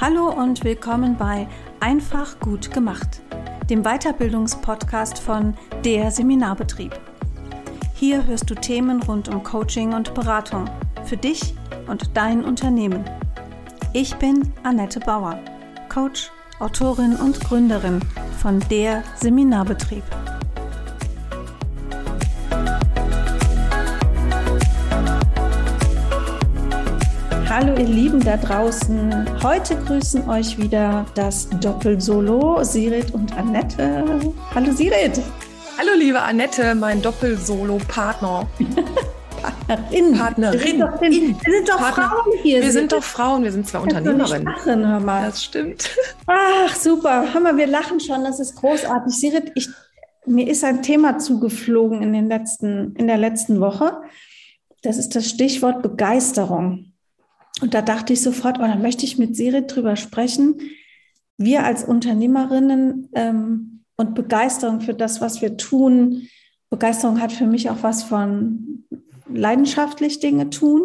Hallo und willkommen bei Einfach gut gemacht, dem Weiterbildungspodcast von Der Seminarbetrieb. Hier hörst du Themen rund um Coaching und Beratung für dich und dein Unternehmen. Ich bin Annette Bauer, Coach, Autorin und Gründerin von Der Seminarbetrieb. Ihr Lieben da draußen. Heute grüßen euch wieder das Doppelsolo Sirit und Annette. Hallo Sirit. Hallo liebe Annette, mein Doppelsolo-Partner. Partnerin. Partnerin. Wir sind doch, wir sind doch Partner. Frauen hier. Wir sind doch Frauen, wir sind zwar Unternehmerinnen. Lachen, hör mal. Das stimmt. Ach, super. Mal, wir lachen schon, das ist großartig. Sirit, ich, mir ist ein Thema zugeflogen in, den letzten, in der letzten Woche. Das ist das Stichwort Begeisterung. Und da dachte ich sofort, oh, da möchte ich mit Sirit drüber sprechen. Wir als Unternehmerinnen ähm, und Begeisterung für das, was wir tun. Begeisterung hat für mich auch was von leidenschaftlich Dinge tun.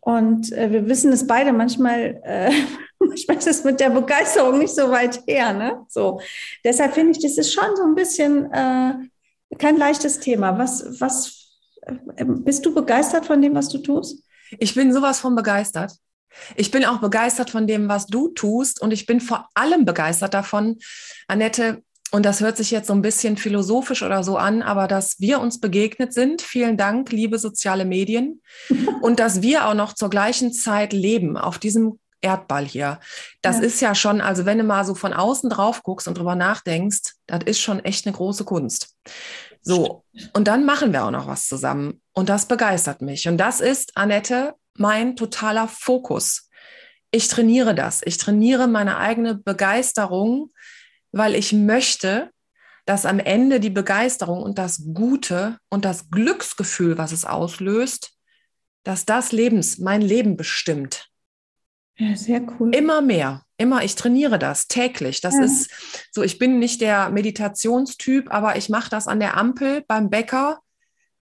Und äh, wir wissen es beide, manchmal, äh, manchmal ist es mit der Begeisterung nicht so weit her. Ne? So. Deshalb finde ich, das ist schon so ein bisschen äh, kein leichtes Thema. Was, was äh, bist du begeistert von dem, was du tust? Ich bin sowas von begeistert. Ich bin auch begeistert von dem, was du tust. Und ich bin vor allem begeistert davon, Annette, und das hört sich jetzt so ein bisschen philosophisch oder so an, aber dass wir uns begegnet sind. Vielen Dank, liebe soziale Medien. und dass wir auch noch zur gleichen Zeit leben auf diesem Erdball hier. Das ja. ist ja schon, also wenn du mal so von außen drauf guckst und drüber nachdenkst, das ist schon echt eine große Kunst. So, und dann machen wir auch noch was zusammen. Und das begeistert mich. Und das ist, Annette, mein totaler Fokus. Ich trainiere das. Ich trainiere meine eigene Begeisterung, weil ich möchte, dass am Ende die Begeisterung und das Gute und das Glücksgefühl, was es auslöst, dass das Lebens, mein Leben bestimmt. Ja, sehr cool. Immer mehr, immer. Ich trainiere das täglich. Das ja. ist so, ich bin nicht der Meditationstyp, aber ich mache das an der Ampel, beim Bäcker,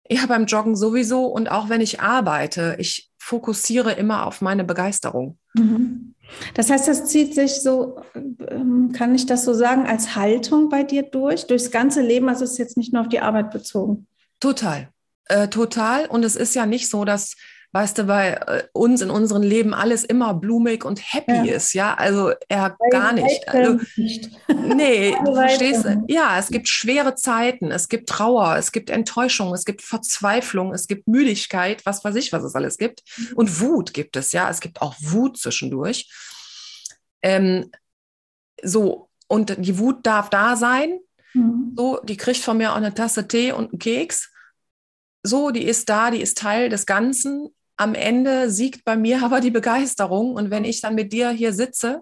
ja, beim Joggen sowieso und auch wenn ich arbeite. Ich fokussiere immer auf meine Begeisterung. Mhm. Das heißt, das zieht sich so, ähm, kann ich das so sagen, als Haltung bei dir durch, durchs ganze Leben. Also es ist jetzt nicht nur auf die Arbeit bezogen. Total. Äh, total. Und es ist ja nicht so, dass weißt du, bei äh, uns in unserem Leben alles immer blumig und happy ja. ist, ja, also er gar nicht. Also, nicht. Nee, du verstehst, ja, es gibt schwere Zeiten, es gibt Trauer, es gibt Enttäuschung, es gibt Verzweiflung, es gibt Müdigkeit, was weiß ich, was es alles gibt. Mhm. Und Wut gibt es, ja, es gibt auch Wut zwischendurch. Ähm, so, und die Wut darf da sein. Mhm. So, die kriegt von mir auch eine Tasse Tee und einen Keks so, die ist da, die ist Teil des Ganzen am Ende siegt bei mir aber die Begeisterung. Und wenn ich dann mit dir hier sitze,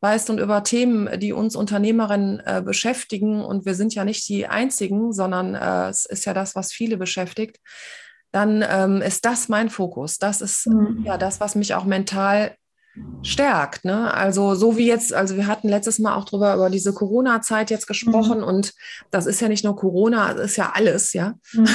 weißt und über Themen, die uns Unternehmerinnen äh, beschäftigen, und wir sind ja nicht die Einzigen, sondern äh, es ist ja das, was viele beschäftigt, dann ähm, ist das mein Fokus. Das ist mhm. ja das, was mich auch mental stärkt. Ne? Also so wie jetzt, also wir hatten letztes Mal auch drüber über diese Corona-Zeit jetzt gesprochen mhm. und das ist ja nicht nur Corona, das ist ja alles, ja. Mhm.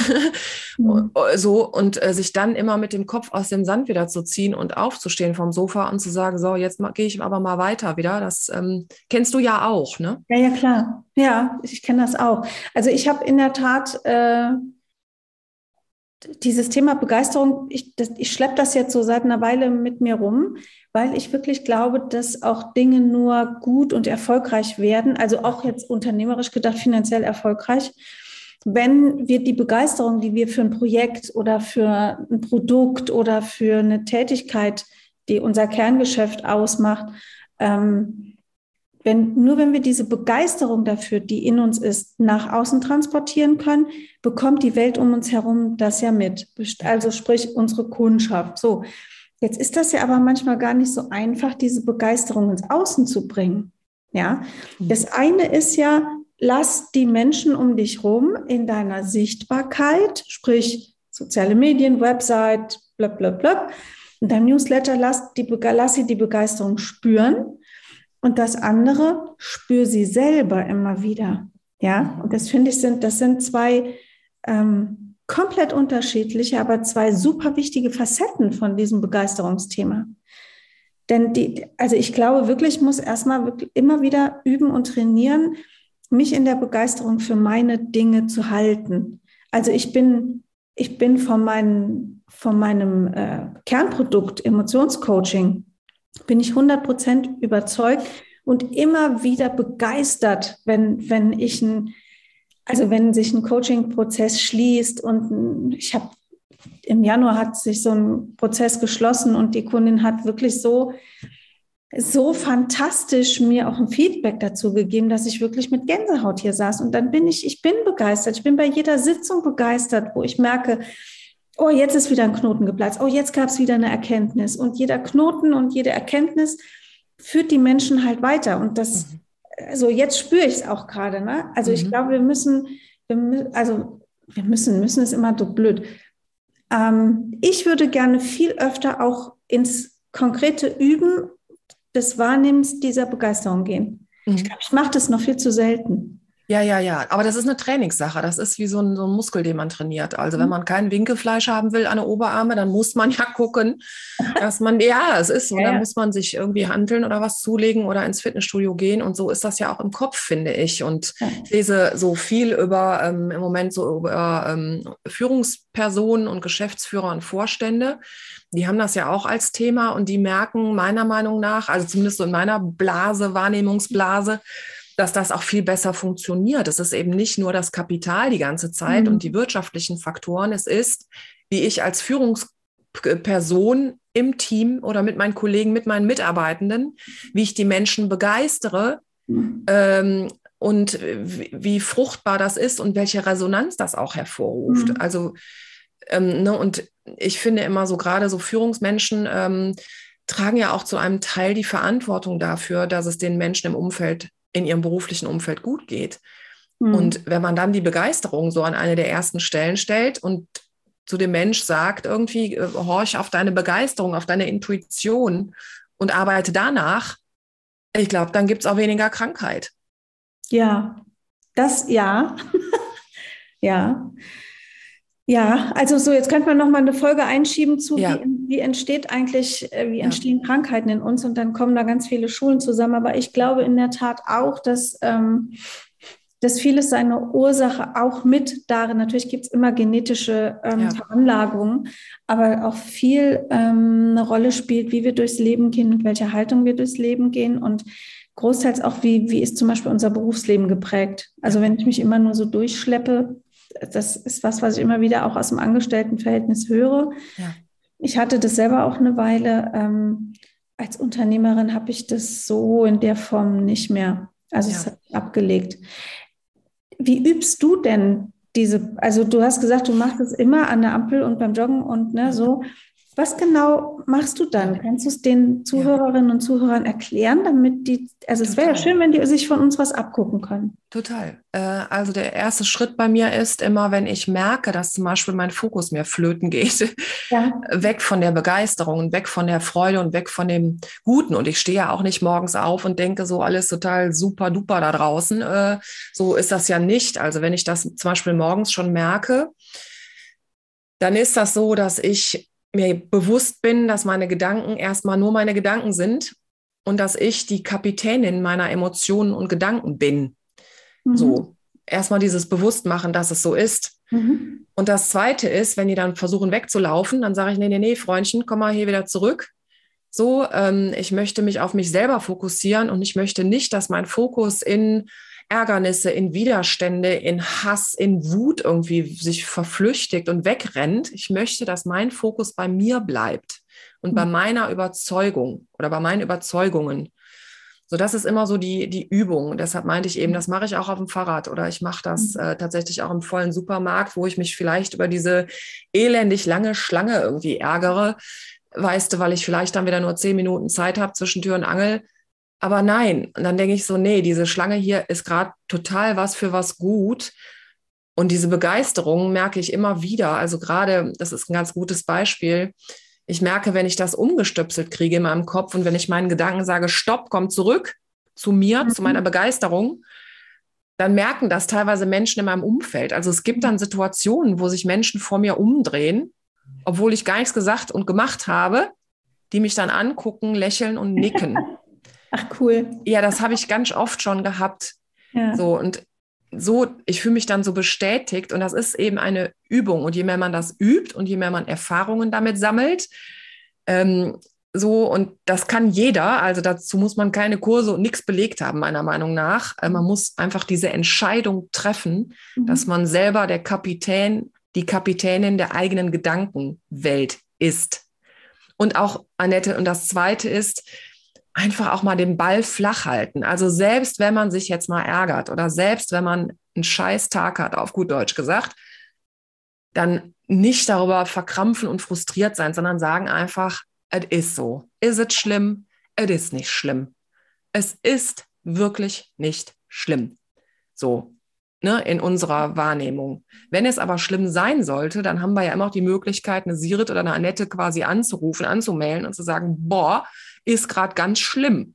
mhm. so und äh, sich dann immer mit dem Kopf aus dem Sand wieder zu ziehen und aufzustehen vom Sofa und zu sagen, so jetzt gehe ich aber mal weiter wieder. Das ähm, kennst du ja auch, ne? Ja, ja klar. Ja, ich kenne das auch. Also ich habe in der Tat äh dieses Thema Begeisterung, ich, ich schleppe das jetzt so seit einer Weile mit mir rum, weil ich wirklich glaube, dass auch Dinge nur gut und erfolgreich werden, also auch jetzt unternehmerisch gedacht, finanziell erfolgreich, wenn wir die Begeisterung, die wir für ein Projekt oder für ein Produkt oder für eine Tätigkeit, die unser Kerngeschäft ausmacht, ähm, wenn, nur wenn wir diese Begeisterung dafür, die in uns ist, nach außen transportieren können, bekommt die Welt um uns herum das ja mit. Also sprich unsere Kundschaft. So. Jetzt ist das ja aber manchmal gar nicht so einfach, diese Begeisterung ins Außen zu bringen. Ja. Das eine ist ja, lass die Menschen um dich rum in deiner Sichtbarkeit, sprich soziale Medien, Website, bla, bla, bla. In deinem Newsletter lass, die, lass sie die Begeisterung spüren und das andere, spür sie selber immer wieder. Ja, und das finde ich sind, das sind zwei ähm, komplett unterschiedliche, aber zwei super wichtige Facetten von diesem Begeisterungsthema. Denn die, also ich glaube wirklich, ich muss erstmal immer wieder üben und trainieren, mich in der Begeisterung für meine Dinge zu halten. Also ich bin, ich bin von, meinen, von meinem äh, Kernprodukt Emotionscoaching, bin ich 100 Prozent überzeugt und immer wieder begeistert, wenn, wenn ich ein, also wenn sich ein Coaching-Prozess schließt und ich habe im Januar hat sich so ein Prozess geschlossen und die Kundin hat wirklich so, so fantastisch mir auch ein Feedback dazu gegeben, dass ich wirklich mit Gänsehaut hier saß. Und dann bin ich, ich bin begeistert. Ich bin bei jeder Sitzung begeistert, wo ich merke, oh, jetzt ist wieder ein Knoten geplatzt. Oh, jetzt gab es wieder eine Erkenntnis. Und jeder Knoten und jede Erkenntnis führt die Menschen halt weiter. Und das, mhm. Also jetzt spüre ich es auch gerade. Ne? Also mhm. ich glaube, wir müssen, wir, also wir müssen, müssen ist immer so blöd. Ähm, ich würde gerne viel öfter auch ins konkrete Üben des Wahrnehmens dieser Begeisterung gehen. Mhm. Ich glaube, ich mache das noch viel zu selten. Ja, ja, ja. Aber das ist eine Trainingssache. Das ist wie so ein, so ein Muskel, den man trainiert. Also wenn mhm. man kein Winkelfleisch haben will an den Oberarme, dann muss man ja gucken, dass man, ja, es ist so. Ja, dann ja. muss man sich irgendwie handeln oder was zulegen oder ins Fitnessstudio gehen. Und so ist das ja auch im Kopf, finde ich. Und ich lese so viel über ähm, im Moment so über ähm, Führungspersonen und Geschäftsführer und Vorstände. Die haben das ja auch als Thema und die merken meiner Meinung nach, also zumindest so in meiner Blase, Wahrnehmungsblase, dass das auch viel besser funktioniert. Es ist eben nicht nur das Kapital die ganze Zeit mhm. und die wirtschaftlichen Faktoren. Es ist, wie ich als Führungsperson im Team oder mit meinen Kollegen, mit meinen Mitarbeitenden, wie ich die Menschen begeistere mhm. ähm, und wie, wie, fruchtbar das ist und welche Resonanz das auch hervorruft. Mhm. Also, ähm, ne, und ich finde immer so gerade so Führungsmenschen, ähm, tragen ja auch zu einem Teil die Verantwortung dafür, dass es den Menschen im Umfeld in ihrem beruflichen Umfeld gut geht. Mhm. Und wenn man dann die Begeisterung so an eine der ersten Stellen stellt und zu dem Mensch sagt, irgendwie, äh, horch auf deine Begeisterung, auf deine Intuition und arbeite danach, ich glaube, dann gibt es auch weniger Krankheit. Ja, das ja. ja. Ja, also so, jetzt könnte man noch mal eine Folge einschieben zu, ja. wie, wie, entsteht eigentlich, äh, wie entstehen ja. Krankheiten in uns und dann kommen da ganz viele Schulen zusammen. Aber ich glaube in der Tat auch, dass, ähm, dass vieles seine Ursache auch mit darin, natürlich gibt es immer genetische ähm, ja. Veranlagungen, aber auch viel ähm, eine Rolle spielt, wie wir durchs Leben gehen, mit welcher Haltung wir durchs Leben gehen und großteils auch, wie, wie ist zum Beispiel unser Berufsleben geprägt. Also wenn ich mich immer nur so durchschleppe, das ist was, was ich immer wieder auch aus dem Angestelltenverhältnis höre. Ja. Ich hatte das selber auch eine Weile. Ähm, als Unternehmerin habe ich das so in der Form nicht mehr. Also ja. es hat abgelegt. Wie übst du denn diese, also du hast gesagt, du machst es immer an der Ampel und beim Joggen und ne, so. Was genau machst du dann? Kannst du es den Zuhörerinnen und Zuhörern erklären, damit die, also es wäre ja schön, wenn die sich von uns was abgucken können. Total. Äh, also der erste Schritt bei mir ist immer, wenn ich merke, dass zum Beispiel mein Fokus mir flöten geht, ja. weg von der Begeisterung und weg von der Freude und weg von dem Guten. Und ich stehe ja auch nicht morgens auf und denke so alles total super duper da draußen. Äh, so ist das ja nicht. Also wenn ich das zum Beispiel morgens schon merke, dann ist das so, dass ich mir bewusst bin, dass meine Gedanken erstmal nur meine Gedanken sind und dass ich die Kapitänin meiner Emotionen und Gedanken bin. Mhm. So, erstmal dieses Bewusstmachen, dass es so ist. Mhm. Und das Zweite ist, wenn die dann versuchen wegzulaufen, dann sage ich, nee, nee, nee, Freundchen, komm mal hier wieder zurück. So, ähm, ich möchte mich auf mich selber fokussieren und ich möchte nicht, dass mein Fokus in Ärgernisse, in Widerstände, in Hass, in Wut irgendwie sich verflüchtigt und wegrennt. Ich möchte, dass mein Fokus bei mir bleibt und bei mhm. meiner Überzeugung oder bei meinen Überzeugungen. So, das ist immer so die, die Übung. deshalb meinte ich eben, das mache ich auch auf dem Fahrrad oder ich mache das mhm. äh, tatsächlich auch im vollen Supermarkt, wo ich mich vielleicht über diese elendig lange Schlange irgendwie ärgere. Weißt du, weil ich vielleicht dann wieder nur zehn Minuten Zeit habe zwischen Tür und Angel aber nein, und dann denke ich so, nee, diese Schlange hier ist gerade total was für was gut. Und diese Begeisterung merke ich immer wieder. Also gerade, das ist ein ganz gutes Beispiel. Ich merke, wenn ich das umgestöpselt kriege in meinem Kopf und wenn ich meinen Gedanken sage, stopp, komm zurück zu mir, mhm. zu meiner Begeisterung, dann merken das teilweise Menschen in meinem Umfeld. Also es gibt dann Situationen, wo sich Menschen vor mir umdrehen, obwohl ich gar nichts gesagt und gemacht habe die mich dann angucken, lächeln und nicken. Ach cool. Ja, das habe ich ganz oft schon gehabt. Ja. So und so, ich fühle mich dann so bestätigt und das ist eben eine Übung. Und je mehr man das übt und je mehr man Erfahrungen damit sammelt, ähm, so, und das kann jeder, also dazu muss man keine Kurse und nichts belegt haben, meiner Meinung nach. Äh, man muss einfach diese Entscheidung treffen, mhm. dass man selber der Kapitän, die Kapitänin der eigenen Gedankenwelt ist. Und auch, Annette, und das Zweite ist, einfach auch mal den Ball flach halten. Also selbst wenn man sich jetzt mal ärgert oder selbst wenn man einen scheiß Tag hat, auf gut Deutsch gesagt, dann nicht darüber verkrampfen und frustriert sein, sondern sagen einfach, es ist so. Ist es schlimm? Es ist nicht schlimm. Es ist wirklich nicht schlimm. So, ne, in unserer Wahrnehmung. Wenn es aber schlimm sein sollte, dann haben wir ja immer auch die Möglichkeit, eine Sirit oder eine Annette quasi anzurufen, anzumailen und zu sagen, boah, ist gerade ganz schlimm.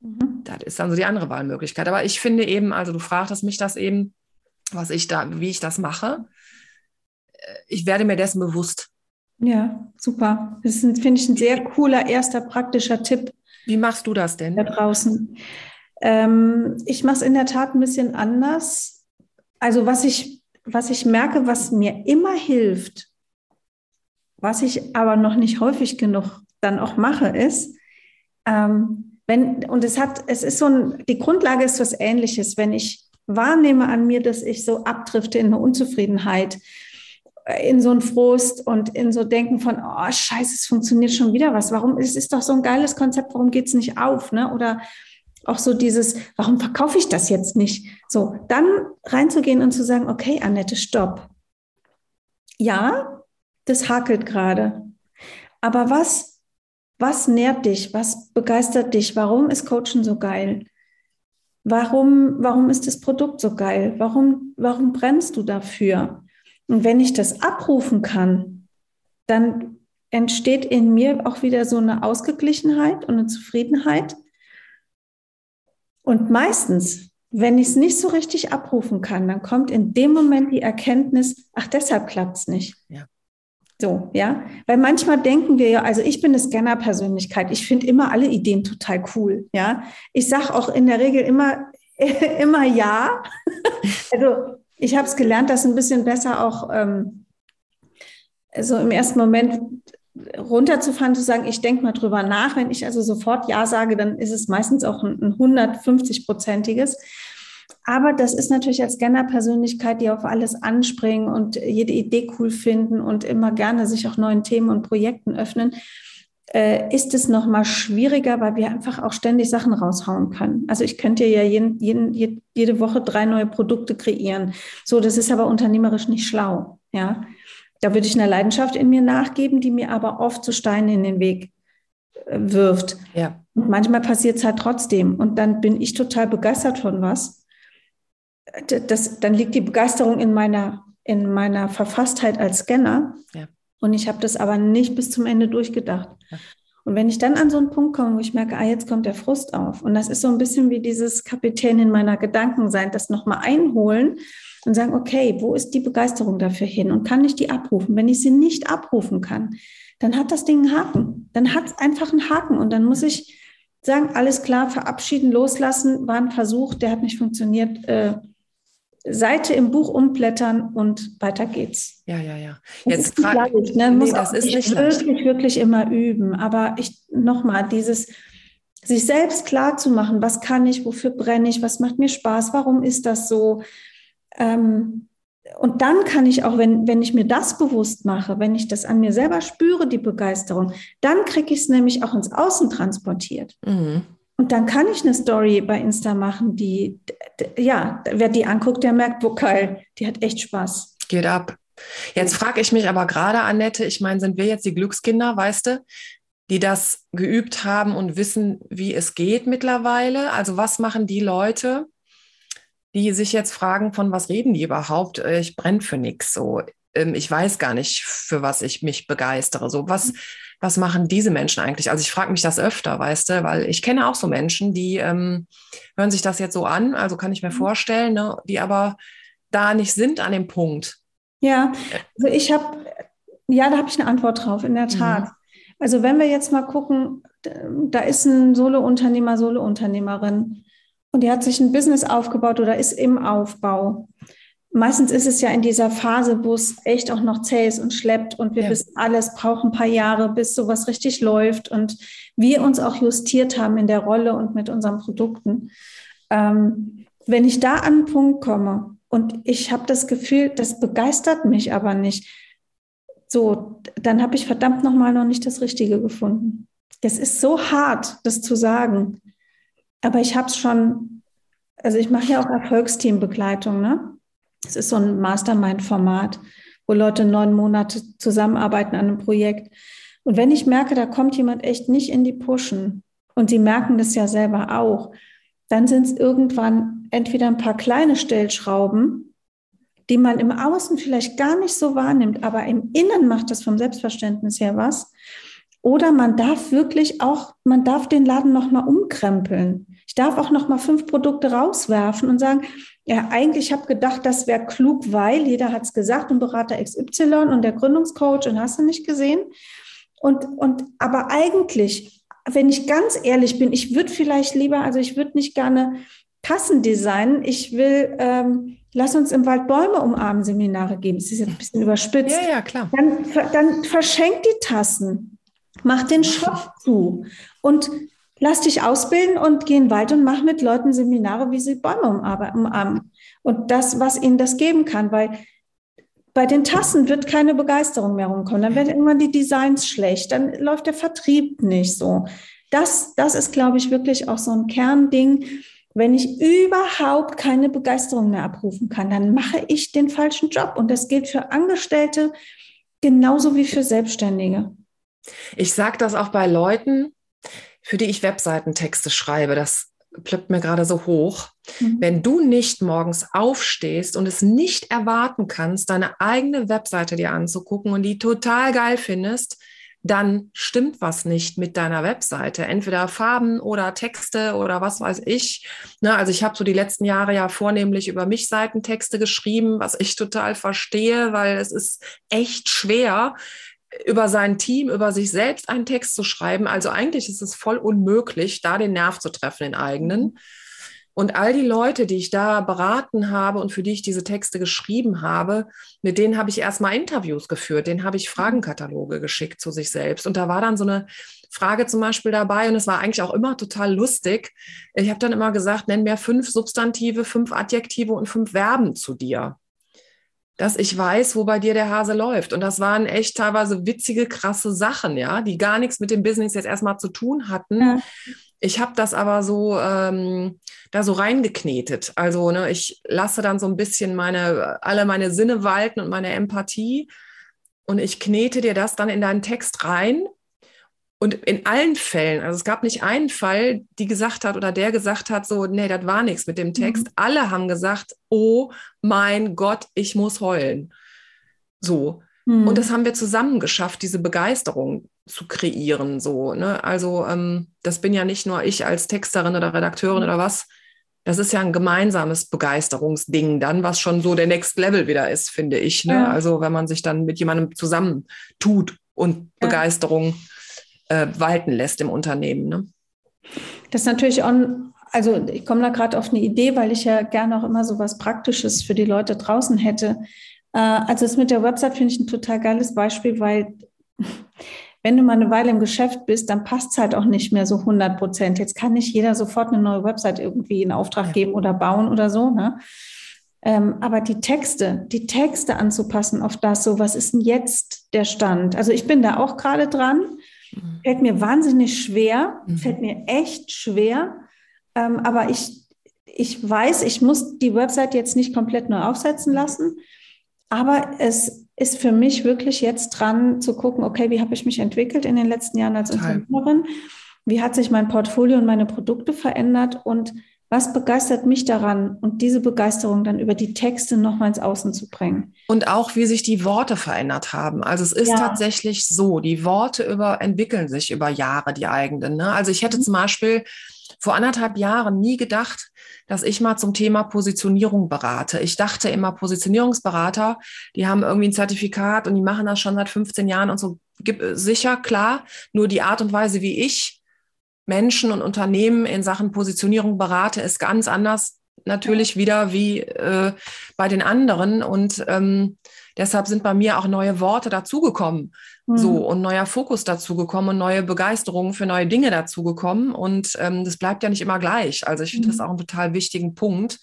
Mhm. Das ist dann so die andere Wahlmöglichkeit. Aber ich finde eben, also du fragtest mich das eben, was ich da, wie ich das mache. Ich werde mir dessen bewusst. Ja, super. Das finde ich ein sehr cooler erster praktischer Tipp. Wie machst du das denn? Da draußen. Ähm, ich mache es in der Tat ein bisschen anders. Also was ich, was ich merke, was mir immer hilft, was ich aber noch nicht häufig genug dann auch mache, ist, ähm, wenn, und es hat, es ist so ein, die Grundlage ist was ähnliches, wenn ich wahrnehme an mir, dass ich so abdrifte in eine Unzufriedenheit, äh, in so ein Frust und in so Denken von, oh scheiße, es funktioniert schon wieder was. Warum, es ist doch so ein geiles Konzept, warum geht es nicht auf? Ne? Oder auch so dieses, warum verkaufe ich das jetzt nicht? So, dann reinzugehen und zu sagen, okay, Annette, stopp. Ja, das hakelt gerade. Aber was was nährt dich? Was begeistert dich? Warum ist Coaching so geil? Warum, warum ist das Produkt so geil? Warum, warum brennst du dafür? Und wenn ich das abrufen kann, dann entsteht in mir auch wieder so eine Ausgeglichenheit und eine Zufriedenheit. Und meistens, wenn ich es nicht so richtig abrufen kann, dann kommt in dem Moment die Erkenntnis, ach, deshalb klappt es nicht. Ja. So, ja. Weil manchmal denken wir ja, also ich bin eine Scanner-Persönlichkeit. Ich finde immer alle Ideen total cool. Ja. Ich sage auch in der Regel immer, immer ja. also ich habe es gelernt, das ein bisschen besser auch ähm, so im ersten Moment runterzufahren, zu sagen, ich denke mal drüber nach. Wenn ich also sofort Ja sage, dann ist es meistens auch ein, ein 150-prozentiges. Aber das ist natürlich als Scanner-Persönlichkeit, die auf alles anspringen und jede Idee cool finden und immer gerne sich auch neuen Themen und Projekten öffnen, äh, ist es noch mal schwieriger, weil wir einfach auch ständig Sachen raushauen können. Also ich könnte ja jeden, jeden, jede Woche drei neue Produkte kreieren. So, das ist aber unternehmerisch nicht schlau. Ja, da würde ich eine Leidenschaft in mir nachgeben, die mir aber oft so Steine in den Weg äh, wirft. Ja. Und manchmal passiert es halt trotzdem. Und dann bin ich total begeistert von was das, dann liegt die Begeisterung in meiner, in meiner Verfasstheit als Scanner. Ja. Und ich habe das aber nicht bis zum Ende durchgedacht. Ja. Und wenn ich dann an so einen Punkt komme, wo ich merke, ah, jetzt kommt der Frust auf. Und das ist so ein bisschen wie dieses Kapitän in meiner Gedanken sein, das nochmal einholen und sagen, okay, wo ist die Begeisterung dafür hin? Und kann ich die abrufen? Wenn ich sie nicht abrufen kann, dann hat das Ding einen Haken. Dann hat es einfach einen Haken. Und dann muss ich sagen, alles klar, verabschieden, loslassen, war ein Versuch, der hat nicht funktioniert. Äh, Seite im Buch umblättern und weiter geht's. Ja, ja, ja. Jetzt das ist leicht, ne? nee, das ist nicht wirklich, leicht. wirklich immer üben. Aber ich nochmal dieses sich selbst klar zu machen, was kann ich, wofür brenne ich, was macht mir Spaß, warum ist das so? Ähm, und dann kann ich auch, wenn, wenn ich mir das bewusst mache, wenn ich das an mir selber spüre, die Begeisterung, dann kriege ich es nämlich auch ins Außen transportiert. Mhm. Und dann kann ich eine Story bei Insta machen, die, ja, wer die anguckt, der merkt, wo geil, die hat echt Spaß. Geht ab. Jetzt frage ich mich aber gerade, Annette, ich meine, sind wir jetzt die Glückskinder, weißt du, die das geübt haben und wissen, wie es geht mittlerweile? Also was machen die Leute, die sich jetzt fragen, von was reden die überhaupt? Äh, ich brenne für nichts. So, ähm, ich weiß gar nicht, für was ich mich begeistere. So, was, was machen diese Menschen eigentlich? Also ich frage mich das öfter, weißt du, weil ich kenne auch so Menschen, die ähm, hören sich das jetzt so an, also kann ich mir mhm. vorstellen, ne, die aber da nicht sind an dem Punkt. Ja, also ich habe, ja, da habe ich eine Antwort drauf, in der. Tat. Mhm. Also wenn wir jetzt mal gucken, da ist ein Solo-Unternehmer, Solo-Unternehmerin und die hat sich ein Business aufgebaut oder ist im Aufbau. Meistens ist es ja in dieser Phase, wo es echt auch noch zäh ist und schleppt und wir ja. wissen, alles braucht ein paar Jahre, bis sowas richtig läuft und wir uns auch justiert haben in der Rolle und mit unseren Produkten. Ähm, wenn ich da an einen Punkt komme und ich habe das Gefühl, das begeistert mich aber nicht, so, dann habe ich verdammt nochmal noch nicht das Richtige gefunden. Das ist so hart, das zu sagen. Aber ich habe es schon, also ich mache ja auch Erfolgsteambegleitung, ne? Es ist so ein Mastermind-Format, wo Leute neun Monate zusammenarbeiten an einem Projekt. Und wenn ich merke, da kommt jemand echt nicht in die Pushen und sie merken das ja selber auch, dann sind es irgendwann entweder ein paar kleine Stellschrauben, die man im Außen vielleicht gar nicht so wahrnimmt, aber im Innen macht das vom Selbstverständnis her was. Oder man darf wirklich auch, man darf den Laden nochmal umkrempeln. Ich darf auch nochmal fünf Produkte rauswerfen und sagen, ja, eigentlich habe gedacht, das wäre klug, weil jeder hat es gesagt und Berater XY und der Gründungscoach und hast du nicht gesehen. Und, und aber eigentlich, wenn ich ganz ehrlich bin, ich würde vielleicht lieber, also ich würde nicht gerne Tassen designen. Ich will, ähm, lass uns im Wald Bäume umarmen Seminare geben. Das ist jetzt ein bisschen überspitzt. Ja, ja, klar. Dann, dann verschenk die Tassen. Mach den Shop zu. Und lass dich ausbilden und geh in den Wald und mach mit Leuten Seminare, wie sie Bäume umarmen. Und das, was ihnen das geben kann, weil bei den Tassen wird keine Begeisterung mehr rumkommen. Dann werden immer die Designs schlecht, dann läuft der Vertrieb nicht so. Das, das ist, glaube ich, wirklich auch so ein Kernding wenn ich überhaupt keine Begeisterung mehr abrufen kann, dann mache ich den falschen Job. Und das gilt für Angestellte genauso wie für Selbstständige. Ich sage das auch bei Leuten, für die ich Webseitentexte schreibe. Das plöppt mir gerade so hoch. Mhm. Wenn du nicht morgens aufstehst und es nicht erwarten kannst, deine eigene Webseite dir anzugucken und die total geil findest, dann stimmt was nicht mit deiner Webseite. Entweder Farben oder Texte oder was weiß ich. Ne, also ich habe so die letzten Jahre ja vornehmlich über mich Seitentexte geschrieben, was ich total verstehe, weil es ist echt schwer, über sein Team, über sich selbst einen Text zu schreiben. Also eigentlich ist es voll unmöglich, da den Nerv zu treffen, den eigenen. Mhm. Und all die Leute, die ich da beraten habe und für die ich diese Texte geschrieben habe, mit denen habe ich erstmal Interviews geführt, denen habe ich Fragenkataloge geschickt zu sich selbst. Und da war dann so eine Frage zum Beispiel dabei und es war eigentlich auch immer total lustig. Ich habe dann immer gesagt, nenn mir fünf Substantive, fünf Adjektive und fünf Verben zu dir dass ich weiß, wo bei dir der Hase läuft. Und das waren echt teilweise witzige, krasse Sachen, ja, die gar nichts mit dem Business jetzt erstmal zu tun hatten. Ja. Ich habe das aber so ähm, da so reingeknetet. Also ne, ich lasse dann so ein bisschen meine, alle meine Sinne walten und meine Empathie. Und ich knete dir das dann in deinen Text rein. Und in allen Fällen, also es gab nicht einen Fall, die gesagt hat oder der gesagt hat, so, nee, das war nichts mit dem Text. Mhm. Alle haben gesagt, oh mein Gott, ich muss heulen. So. Mhm. Und das haben wir zusammen geschafft, diese Begeisterung zu kreieren. So, ne? Also ähm, das bin ja nicht nur ich als Texterin oder Redakteurin oder was. Das ist ja ein gemeinsames Begeisterungsding dann, was schon so der Next Level wieder ist, finde ich. Ne? Ja. Also wenn man sich dann mit jemandem zusammen tut und ja. Begeisterung äh, walten lässt im Unternehmen. Ne? Das ist natürlich auch, also ich komme da gerade auf eine Idee, weil ich ja gerne auch immer so was Praktisches für die Leute draußen hätte. Äh, also das mit der Website finde ich ein total geiles Beispiel, weil wenn du mal eine Weile im Geschäft bist, dann passt es halt auch nicht mehr so 100 Prozent. Jetzt kann nicht jeder sofort eine neue Website irgendwie in Auftrag geben oder bauen oder so. Ne? Ähm, aber die Texte, die Texte anzupassen auf das, so was ist denn jetzt der Stand? Also ich bin da auch gerade dran. Mhm. Fällt mir wahnsinnig schwer, mhm. fällt mir echt schwer. Ähm, aber ich, ich weiß, ich muss die Website jetzt nicht komplett neu aufsetzen lassen. Aber es ist für mich wirklich jetzt dran zu gucken, okay, wie habe ich mich entwickelt in den letzten Jahren als Unternehmerin? Wie hat sich mein Portfolio und meine Produkte verändert? Und was begeistert mich daran? Und diese Begeisterung dann über die Texte nochmal ins Außen zu bringen. Und auch, wie sich die Worte verändert haben. Also es ist ja. tatsächlich so, die Worte über, entwickeln sich über Jahre, die eigenen. Ne? Also ich hätte mhm. zum Beispiel vor anderthalb Jahren nie gedacht, dass ich mal zum Thema Positionierung berate. Ich dachte immer, Positionierungsberater, die haben irgendwie ein Zertifikat und die machen das schon seit 15 Jahren und so sicher, klar. Nur die Art und Weise, wie ich Menschen und Unternehmen in Sachen Positionierung berate, ist ganz anders natürlich wieder wie äh, bei den anderen. Und ähm, deshalb sind bei mir auch neue Worte dazugekommen. Mhm. So und neuer Fokus dazugekommen und neue Begeisterungen für neue Dinge dazugekommen. Und ähm, das bleibt ja nicht immer gleich. Also ich finde mhm. das auch einen total wichtigen Punkt.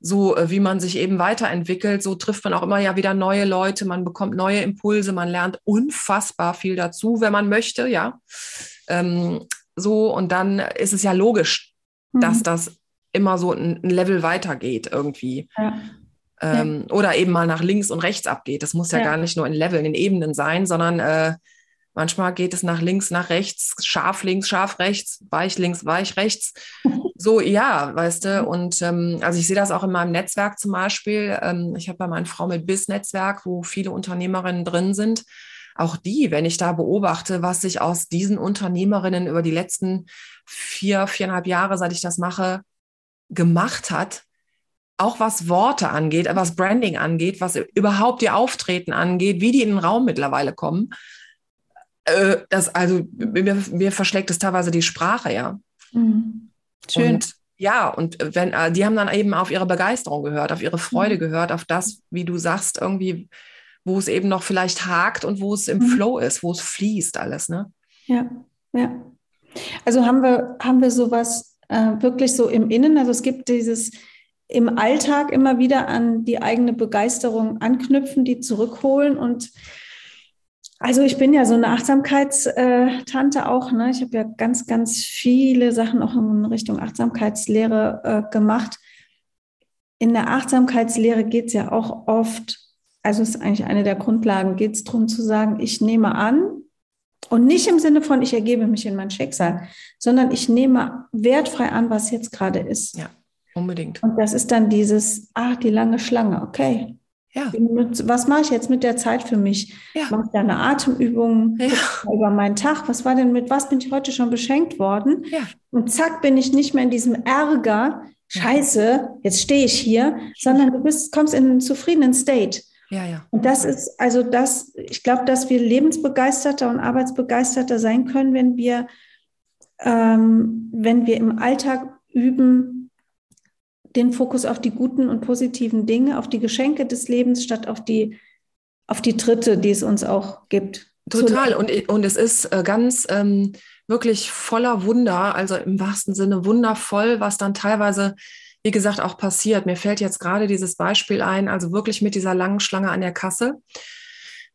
So äh, wie man sich eben weiterentwickelt, so trifft man auch immer ja wieder neue Leute, man bekommt neue Impulse, man lernt unfassbar viel dazu, wenn man möchte, ja. Ähm, so, und dann ist es ja logisch, mhm. dass das immer so ein, ein Level weitergeht irgendwie. Ja. Ähm, ja. Oder eben mal nach links und rechts abgeht. Das muss ja, ja, gar nicht nur in Leveln, in Ebenen sein, sondern äh, manchmal geht es nach links, nach rechts, scharf links, scharf rechts, weich links, weich rechts. so, ja, weißt du. Und ähm, also ich sehe das auch in meinem Netzwerk zum Beispiel. Ähm, ich habe bei meinem Frau mit Biz-Netzwerk, wo viele Unternehmerinnen drin sind auch die, wenn ich da beobachte, was sich aus diesen Unternehmerinnen über die letzten vier, viereinhalb Jahre, seit ich das mache, gemacht hat, auch was Worte angeht, was Branding angeht, was überhaupt ihr Auftreten angeht, wie die in den Raum mittlerweile kommen, äh, das, also mir, mir, verschlägt es teilweise die Sprache, ja. Mhm. Schön. Und ja, und wenn, äh, die haben dann eben auf ihre Begeisterung gehört, auf ihre Freude mhm. gehört, auf das, wie du sagst, irgendwie wo es eben noch vielleicht hakt und wo es im mhm. Flow ist, wo es fließt alles, ne? Ja, ja. Also haben wir, haben wir sowas äh, wirklich so im Innen, also es gibt dieses im Alltag immer wieder an die eigene Begeisterung anknüpfen, die zurückholen und also ich bin ja so eine Achtsamkeitstante auch. Ne? Ich habe ja ganz, ganz viele Sachen auch in Richtung Achtsamkeitslehre äh, gemacht. In der Achtsamkeitslehre geht es ja auch oft also ist eigentlich eine der Grundlagen, geht es darum zu sagen, ich nehme an und nicht im Sinne von, ich ergebe mich in mein Schicksal, sondern ich nehme wertfrei an, was jetzt gerade ist. Ja, unbedingt. Und das ist dann dieses, ach, die lange Schlange, okay. Ja. Was mache ich jetzt mit der Zeit für mich? Ja. Mache ich da eine Atemübung ja. über meinen Tag? Was war denn mit, was bin ich heute schon beschenkt worden? Ja. Und zack, bin ich nicht mehr in diesem Ärger, Scheiße, jetzt stehe ich hier, sondern du bist, kommst in einen zufriedenen State. Ja, ja. Und das ist, also das, ich glaube, dass wir lebensbegeisterter und arbeitsbegeisterter sein können, wenn wir, ähm, wenn wir im Alltag üben, den Fokus auf die guten und positiven Dinge, auf die Geschenke des Lebens, statt auf die, auf die Tritte, die es uns auch gibt. Total. Und, und es ist äh, ganz ähm, wirklich voller Wunder, also im wahrsten Sinne wundervoll, was dann teilweise wie gesagt, auch passiert. Mir fällt jetzt gerade dieses Beispiel ein, also wirklich mit dieser langen Schlange an der Kasse.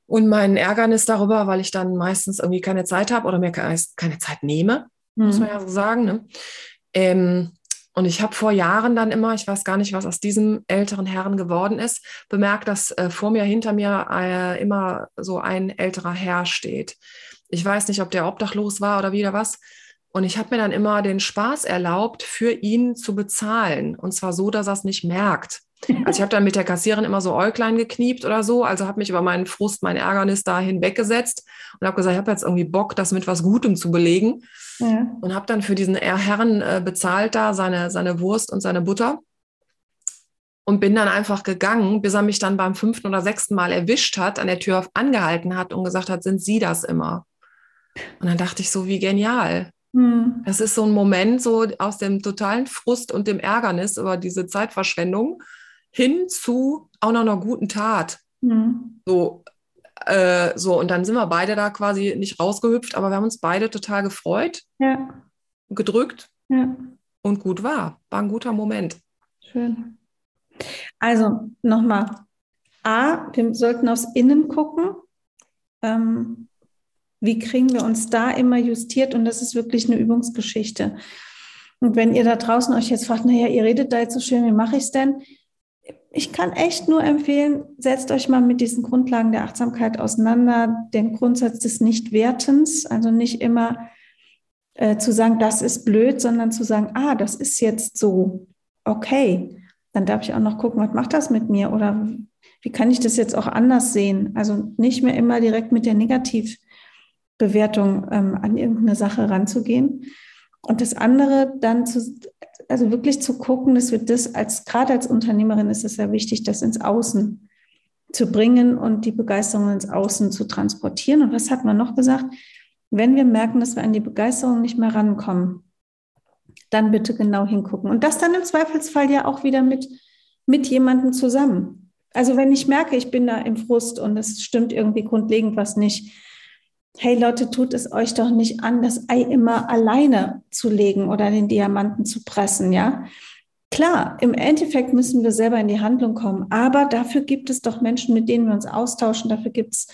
Und mein Ärgernis darüber, weil ich dann meistens irgendwie keine Zeit habe oder mir keine Zeit nehme, mhm. muss man ja so sagen. Ne? Ähm, und ich habe vor Jahren dann immer, ich weiß gar nicht, was aus diesem älteren Herrn geworden ist, bemerkt, dass äh, vor mir, hinter mir äh, immer so ein älterer Herr steht. Ich weiß nicht, ob der obdachlos war oder wieder was. Und ich habe mir dann immer den Spaß erlaubt, für ihn zu bezahlen. Und zwar so, dass er es nicht merkt. Also ich habe dann mit der Kassiererin immer so Äuglein gekniept oder so. Also habe mich über meinen Frust, mein Ärgernis da hinweggesetzt und habe gesagt, ich habe jetzt irgendwie Bock, das mit was Gutem zu belegen. Ja. Und habe dann für diesen Herrn äh, bezahlt da seine, seine Wurst und seine Butter. Und bin dann einfach gegangen, bis er mich dann beim fünften oder sechsten Mal erwischt hat, an der Tür angehalten hat und gesagt hat, sind Sie das immer? Und dann dachte ich so, wie genial. Hm. Das ist so ein Moment so aus dem totalen Frust und dem Ärgernis über diese Zeitverschwendung hin zu auch noch einer guten Tat. Mhm. So, äh, so, und dann sind wir beide da quasi nicht rausgehüpft, aber wir haben uns beide total gefreut, ja. gedrückt ja. und gut war. War ein guter Moment. Schön. Also nochmal. A, wir sollten aufs Innen gucken. Ähm, wie kriegen wir uns da immer justiert? Und das ist wirklich eine Übungsgeschichte. Und wenn ihr da draußen euch jetzt fragt, naja, ihr redet da jetzt so schön, wie mache ich es denn? Ich kann echt nur empfehlen, setzt euch mal mit diesen Grundlagen der Achtsamkeit auseinander, den Grundsatz des Nichtwertens, also nicht immer äh, zu sagen, das ist blöd, sondern zu sagen, ah, das ist jetzt so, okay, dann darf ich auch noch gucken, was macht das mit mir oder wie kann ich das jetzt auch anders sehen? Also nicht mehr immer direkt mit der Negativ- Bewertung ähm, an irgendeine Sache ranzugehen. Und das andere dann zu, also wirklich zu gucken, dass wir das als, gerade als Unternehmerin ist es sehr wichtig, das ins Außen zu bringen und die Begeisterung ins Außen zu transportieren. Und was hat man noch gesagt? Wenn wir merken, dass wir an die Begeisterung nicht mehr rankommen, dann bitte genau hingucken. Und das dann im Zweifelsfall ja auch wieder mit, mit jemandem zusammen. Also wenn ich merke, ich bin da im Frust und es stimmt irgendwie grundlegend was nicht, hey Leute, tut es euch doch nicht an, das Ei immer alleine zu legen oder den Diamanten zu pressen, ja? Klar, im Endeffekt müssen wir selber in die Handlung kommen, aber dafür gibt es doch Menschen, mit denen wir uns austauschen, dafür gibt es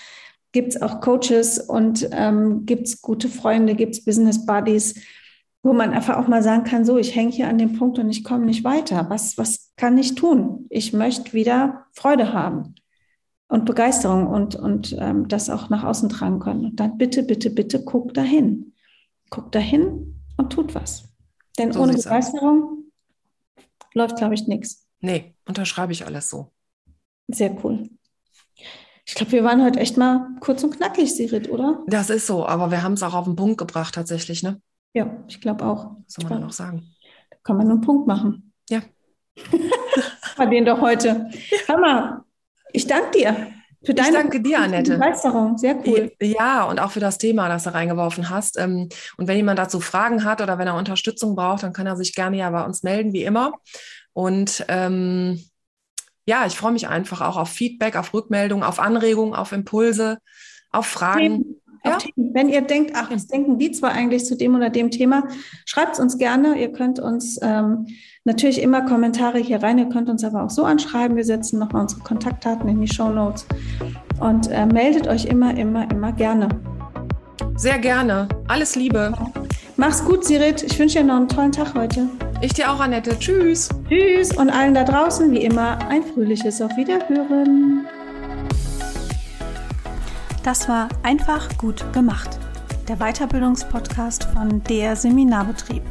gibt es auch Coaches und ähm, gibt es gute Freunde, gibt es Business Buddies, wo man einfach auch mal sagen kann, so, ich hänge hier an dem Punkt und ich komme nicht weiter. Was, was kann ich tun? Ich möchte wieder Freude haben und Begeisterung und, und ähm, das auch nach außen tragen können. Und dann bitte, bitte, bitte guck dahin. Guck dahin und tut was. Denn so ohne Begeisterung aus. läuft, glaube ich, nichts. Nee, unterschreibe ich alles so. Sehr cool. Ich glaube, wir waren heute echt mal kurz und knackig, Sirit, oder? Das ist so, aber wir haben es auch auf den Punkt gebracht tatsächlich, ne? Ja, ich glaube auch. Was soll man dann noch sagen? Da kann man nur einen Punkt machen. Ja. Bei den doch heute. Mal, ich danke dir. Für deine ich danke dir, Annette. Begeisterung, sehr cool. Ja, und auch für das Thema, das du reingeworfen hast. Ähm, und wenn jemand dazu Fragen hat oder wenn er Unterstützung braucht, dann kann er sich gerne ja bei uns melden, wie immer. Und ähm, ja, ich freue mich einfach auch auf Feedback, auf Rückmeldungen, auf Anregungen, auf Impulse, auf Fragen. Ja. Themen. Wenn ihr denkt, ach, was denken die zwar eigentlich zu dem oder dem Thema, schreibt es uns gerne. Ihr könnt uns ähm, natürlich immer Kommentare hier rein. Ihr könnt uns aber auch so anschreiben. Wir setzen nochmal unsere Kontaktdaten in die Show Notes und äh, meldet euch immer, immer, immer gerne. Sehr gerne. Alles Liebe. Mach's gut, Sirit. Ich wünsche dir noch einen tollen Tag heute. Ich dir auch, Annette. Tschüss. Tschüss und allen da draußen wie immer ein fröhliches Auf Wiederhören. Das war einfach gut gemacht. Der Weiterbildungspodcast von der Seminarbetrieb.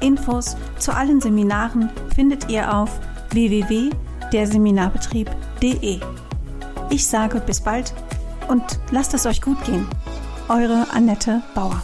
Infos zu allen Seminaren findet ihr auf www.derseminarbetrieb.de. Ich sage bis bald und lasst es euch gut gehen. Eure Annette Bauer.